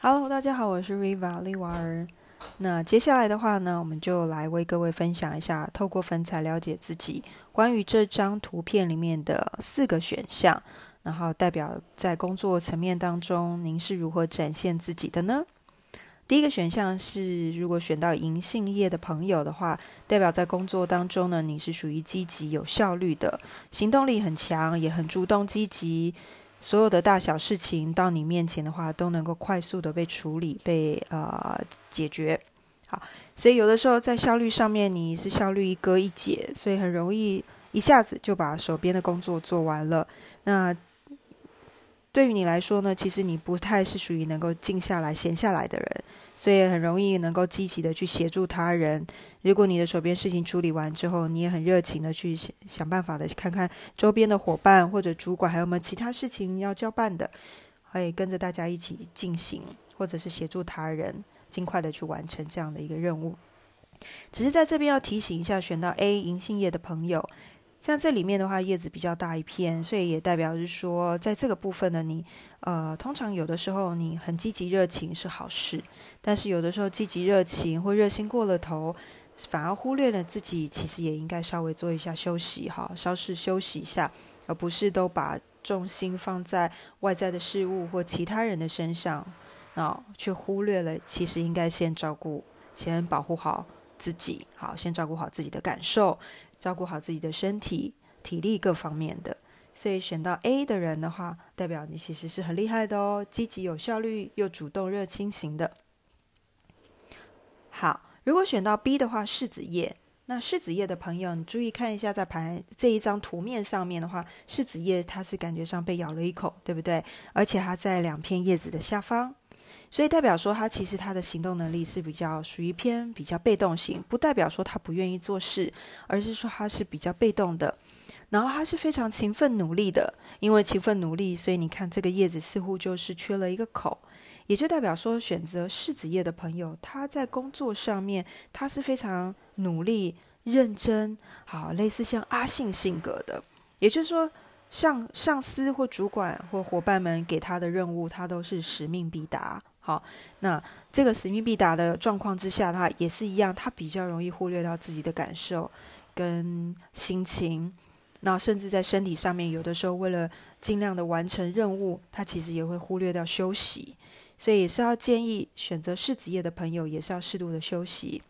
Hello，大家好，我是 Riva 丽娃儿。那接下来的话呢，我们就来为各位分享一下，透过粉彩了解自己。关于这张图片里面的四个选项，然后代表在工作层面当中，您是如何展现自己的呢？第一个选项是，如果选到银杏叶的朋友的话，代表在工作当中呢，你是属于积极有效率的，行动力很强，也很主动积极。所有的大小事情到你面前的话，都能够快速的被处理、被呃解决。好，所以有的时候在效率上面，你是效率一哥一姐，所以很容易一下子就把手边的工作做完了。那对于你来说呢，其实你不太是属于能够静下来、闲下来的人。所以很容易能够积极的去协助他人。如果你的手边事情处理完之后，你也很热情的去想办法的看看周边的伙伴或者主管还有没有其他事情要交办的，可以跟着大家一起进行，或者是协助他人尽快的去完成这样的一个任务。只是在这边要提醒一下，选到 A 银杏叶的朋友。像这里面的话，叶子比较大一片，所以也代表是说，在这个部分呢，你呃，通常有的时候你很积极热情是好事，但是有的时候积极热情或热心过了头，反而忽略了自己，其实也应该稍微做一下休息哈，稍事休息一下，而不是都把重心放在外在的事物或其他人的身上，啊，却忽略了其实应该先照顾、先保护好自己，好，先照顾好自己的感受。照顾好自己的身体、体力各方面的，所以选到 A 的人的话，代表你其实是很厉害的哦，积极、有效率又主动、热情型的。好，如果选到 B 的话，柿子叶。那柿子叶的朋友，你注意看一下，在盘这一张图面上面的话，柿子叶它是感觉上被咬了一口，对不对？而且它在两片叶子的下方。所以代表说，他其实他的行动能力是比较属于偏比较被动型，不代表说他不愿意做事，而是说他是比较被动的。然后他是非常勤奋努力的，因为勤奋努力，所以你看这个叶子似乎就是缺了一个口，也就代表说，选择柿子叶的朋友，他在工作上面他是非常努力、认真，好，类似像阿信性格的，也就是说。上上司或主管或伙伴们给他的任务，他都是使命必达。好，那这个使命必达的状况之下，他也是一样，他比较容易忽略到自己的感受跟心情。那甚至在身体上面，有的时候为了尽量的完成任务，他其实也会忽略掉休息。所以也是要建议选择柿子叶的朋友，也是要适度的休息。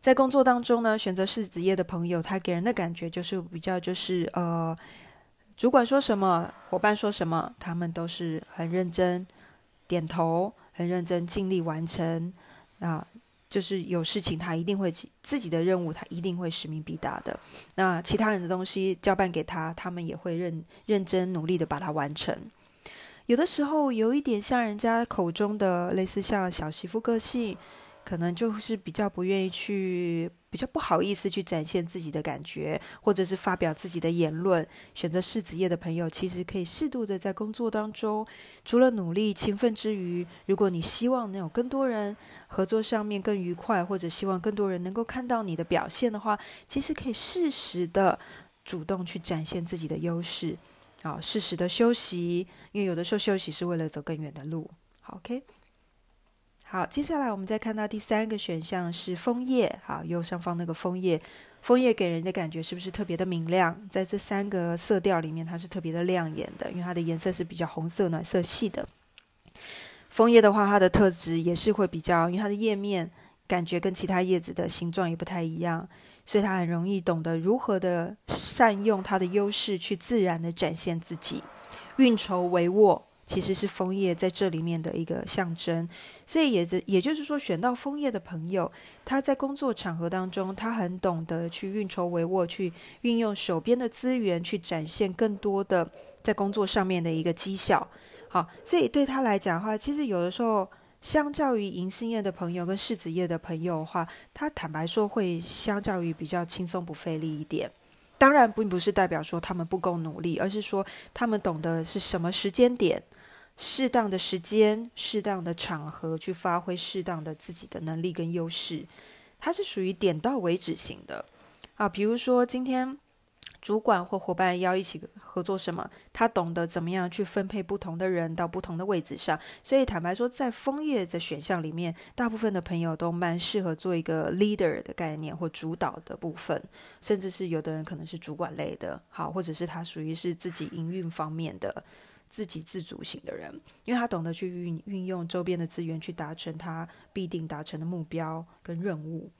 在工作当中呢，选择柿子叶的朋友，他给人的感觉就是比较就是呃。主管说什么，伙伴说什么，他们都是很认真点头，很认真尽力完成啊。就是有事情，他一定会自己的任务，他一定会使命必达的。那其他人的东西交办给他，他们也会认认真努力的把它完成。有的时候有一点像人家口中的类似像小媳妇个性。可能就是比较不愿意去，比较不好意思去展现自己的感觉，或者是发表自己的言论。选择柿子叶的朋友，其实可以适度的在工作当中，除了努力勤奋之余，如果你希望能有更多人合作上面更愉快，或者希望更多人能够看到你的表现的话，其实可以适时的主动去展现自己的优势，好，适时的休息，因为有的时候休息是为了走更远的路。好，OK。好，接下来我们再看到第三个选项是枫叶。好，右上方那个枫叶，枫叶给人的感觉是不是特别的明亮？在这三个色调里面，它是特别的亮眼的，因为它的颜色是比较红色、暖色系的。枫叶的话，它的特质也是会比较，因为它的叶面感觉跟其他叶子的形状也不太一样，所以它很容易懂得如何的善用它的优势去自然的展现自己，运筹帷幄。其实是枫叶在这里面的一个象征，所以也是也就是说，选到枫叶的朋友，他在工作场合当中，他很懂得去运筹帷幄，去运用手边的资源，去展现更多的在工作上面的一个绩效。好，所以对他来讲的话，其实有的时候，相较于银杏叶的朋友跟柿子叶的朋友的话，他坦白说会相较于比较轻松不费力一点。当然，并不是代表说他们不够努力，而是说他们懂得是什么时间点、适当的时间、适当的场合去发挥适当的自己的能力跟优势。它是属于点到为止型的啊。比如说，今天主管或伙伴要一起合作什么，他懂得怎么样去分配不同的人到不同的位置上。所以坦白说，在枫叶的选项里面，大部分的朋友都蛮适合做一个 leader 的概念或主导的部分，甚至是有的人可能是主管类的，好，或者是他属于是自己营运方面的自给自足型的人，因为他懂得去运运用周边的资源去达成他必定达成的目标跟任务。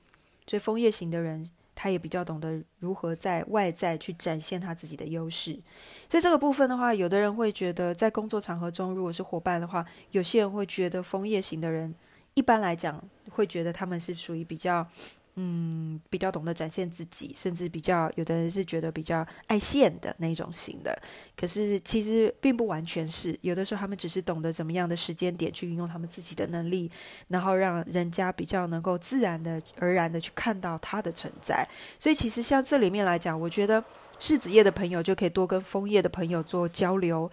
所以枫叶型的人。他也比较懂得如何在外在去展现他自己的优势，所以这个部分的话，有的人会觉得在工作场合中，如果是伙伴的话，有些人会觉得枫叶型的人，一般来讲会觉得他们是属于比较。嗯，比较懂得展现自己，甚至比较有的人是觉得比较爱现的那种型的。可是其实并不完全是，有的时候他们只是懂得怎么样的时间点去运用他们自己的能力，然后让人家比较能够自然的而然的去看到他的存在。所以其实像这里面来讲，我觉得柿子叶的朋友就可以多跟枫叶的朋友做交流，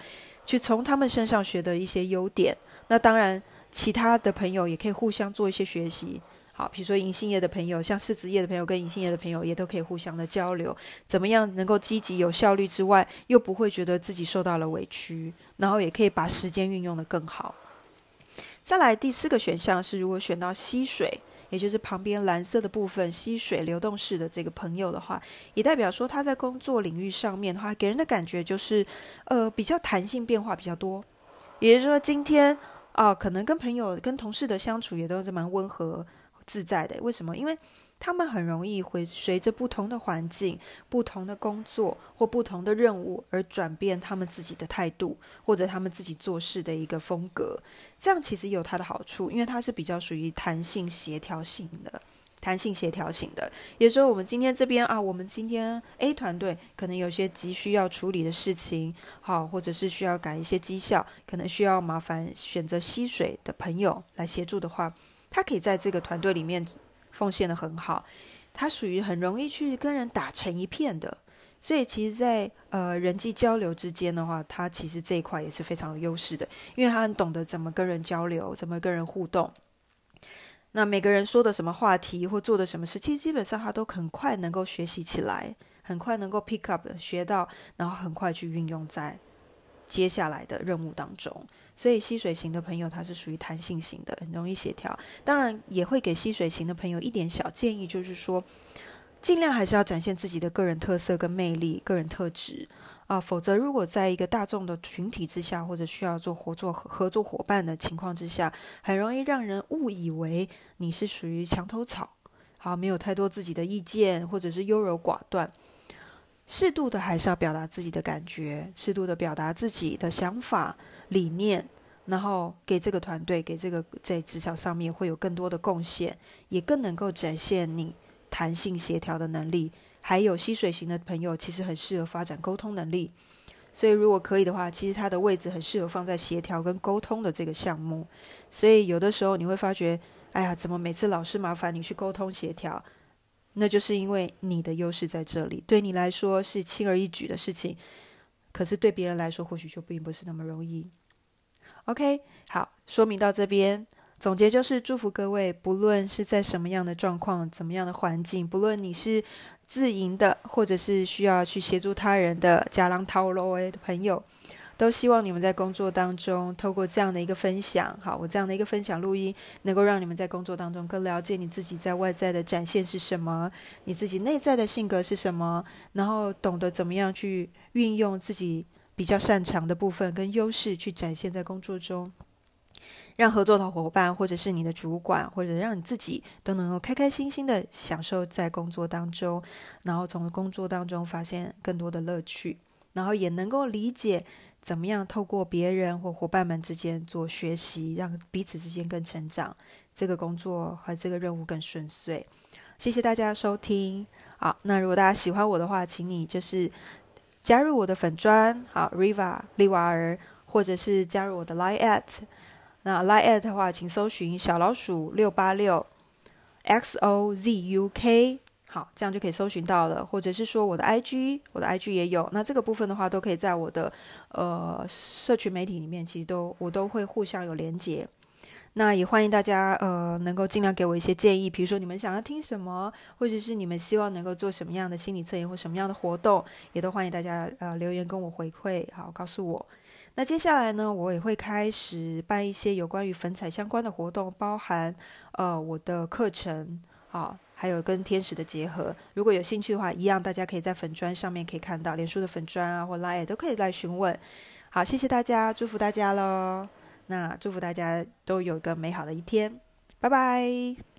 去从他们身上学的一些优点。那当然，其他的朋友也可以互相做一些学习。好，比如说银杏叶的朋友，像柿子叶的朋友跟银杏叶的朋友，也都可以互相的交流，怎么样能够积极有效率之外，又不会觉得自己受到了委屈，然后也可以把时间运用的更好。再来第四个选项是，如果选到溪水，也就是旁边蓝色的部分，溪水流动式的这个朋友的话，也代表说他在工作领域上面的话，给人的感觉就是，呃，比较弹性变化比较多。也就是说，今天啊，可能跟朋友、跟同事的相处也都是蛮温和。自在的，为什么？因为他们很容易会随着不同的环境、不同的工作或不同的任务而转变他们自己的态度，或者他们自己做事的一个风格。这样其实有它的好处，因为它是比较属于弹性协调型的、弹性协调型的。也就是说，我们今天这边啊，我们今天 A 团队可能有些急需要处理的事情，好，或者是需要改一些绩效，可能需要麻烦选择吸水的朋友来协助的话。他可以在这个团队里面奉献的很好，他属于很容易去跟人打成一片的，所以其实，在呃人际交流之间的话，他其实这一块也是非常有优势的，因为他很懂得怎么跟人交流，怎么跟人互动。那每个人说的什么话题或做的什么事，其实基本上他都很快能够学习起来，很快能够 pick up 学到，然后很快去运用在接下来的任务当中。所以吸水型的朋友，他是属于弹性型的，很容易协调。当然，也会给吸水型的朋友一点小建议，就是说，尽量还是要展现自己的个人特色跟魅力、个人特质啊。否则，如果在一个大众的群体之下，或者需要做合作合作伙伴的情况之下，很容易让人误以为你是属于墙头草，好，没有太多自己的意见，或者是优柔寡断。适度的还是要表达自己的感觉，适度的表达自己的想法。理念，然后给这个团队，给这个在职场上面会有更多的贡献，也更能够展现你弹性协调的能力。还有吸水型的朋友，其实很适合发展沟通能力。所以如果可以的话，其实他的位置很适合放在协调跟沟通的这个项目。所以有的时候你会发觉，哎呀，怎么每次老是麻烦你去沟通协调？那就是因为你的优势在这里，对你来说是轻而易举的事情，可是对别人来说或许就并不是那么容易。OK，好，说明到这边，总结就是祝福各位，不论是在什么样的状况、怎么样的环境，不论你是自营的，或者是需要去协助他人的加郎涛罗的朋友，都希望你们在工作当中，透过这样的一个分享，好，我这样的一个分享录音，能够让你们在工作当中更了解你自己在外在的展现是什么，你自己内在的性格是什么，然后懂得怎么样去运用自己。比较擅长的部分跟优势去展现在工作中，让合作的伙伴或者是你的主管，或者让你自己都能够开开心心的享受在工作当中，然后从工作当中发现更多的乐趣，然后也能够理解怎么样透过别人或伙伴们之间做学习，让彼此之间更成长，这个工作和这个任务更顺遂。谢谢大家收听。好，那如果大家喜欢我的话，请你就是。加入我的粉砖，好，Riva 利瓦尔，或者是加入我的 Line at，那 Line at 的话，请搜寻小老鼠六八六 X O Z U K，好，这样就可以搜寻到了。或者是说我的 IG，我的 IG 也有，那这个部分的话，都可以在我的呃社群媒体里面，其实都我都会互相有连接。那也欢迎大家呃能够尽量给我一些建议，比如说你们想要听什么，或者是你们希望能够做什么样的心理测验或什么样的活动，也都欢迎大家呃留言跟我回馈，好告诉我。那接下来呢，我也会开始办一些有关于粉彩相关的活动，包含呃我的课程，好，还有跟天使的结合。如果有兴趣的话，一样大家可以在粉砖上面可以看到，脸书的粉砖啊或 Line 都可以来询问。好，谢谢大家，祝福大家喽。那祝福大家都有一个美好的一天，拜拜。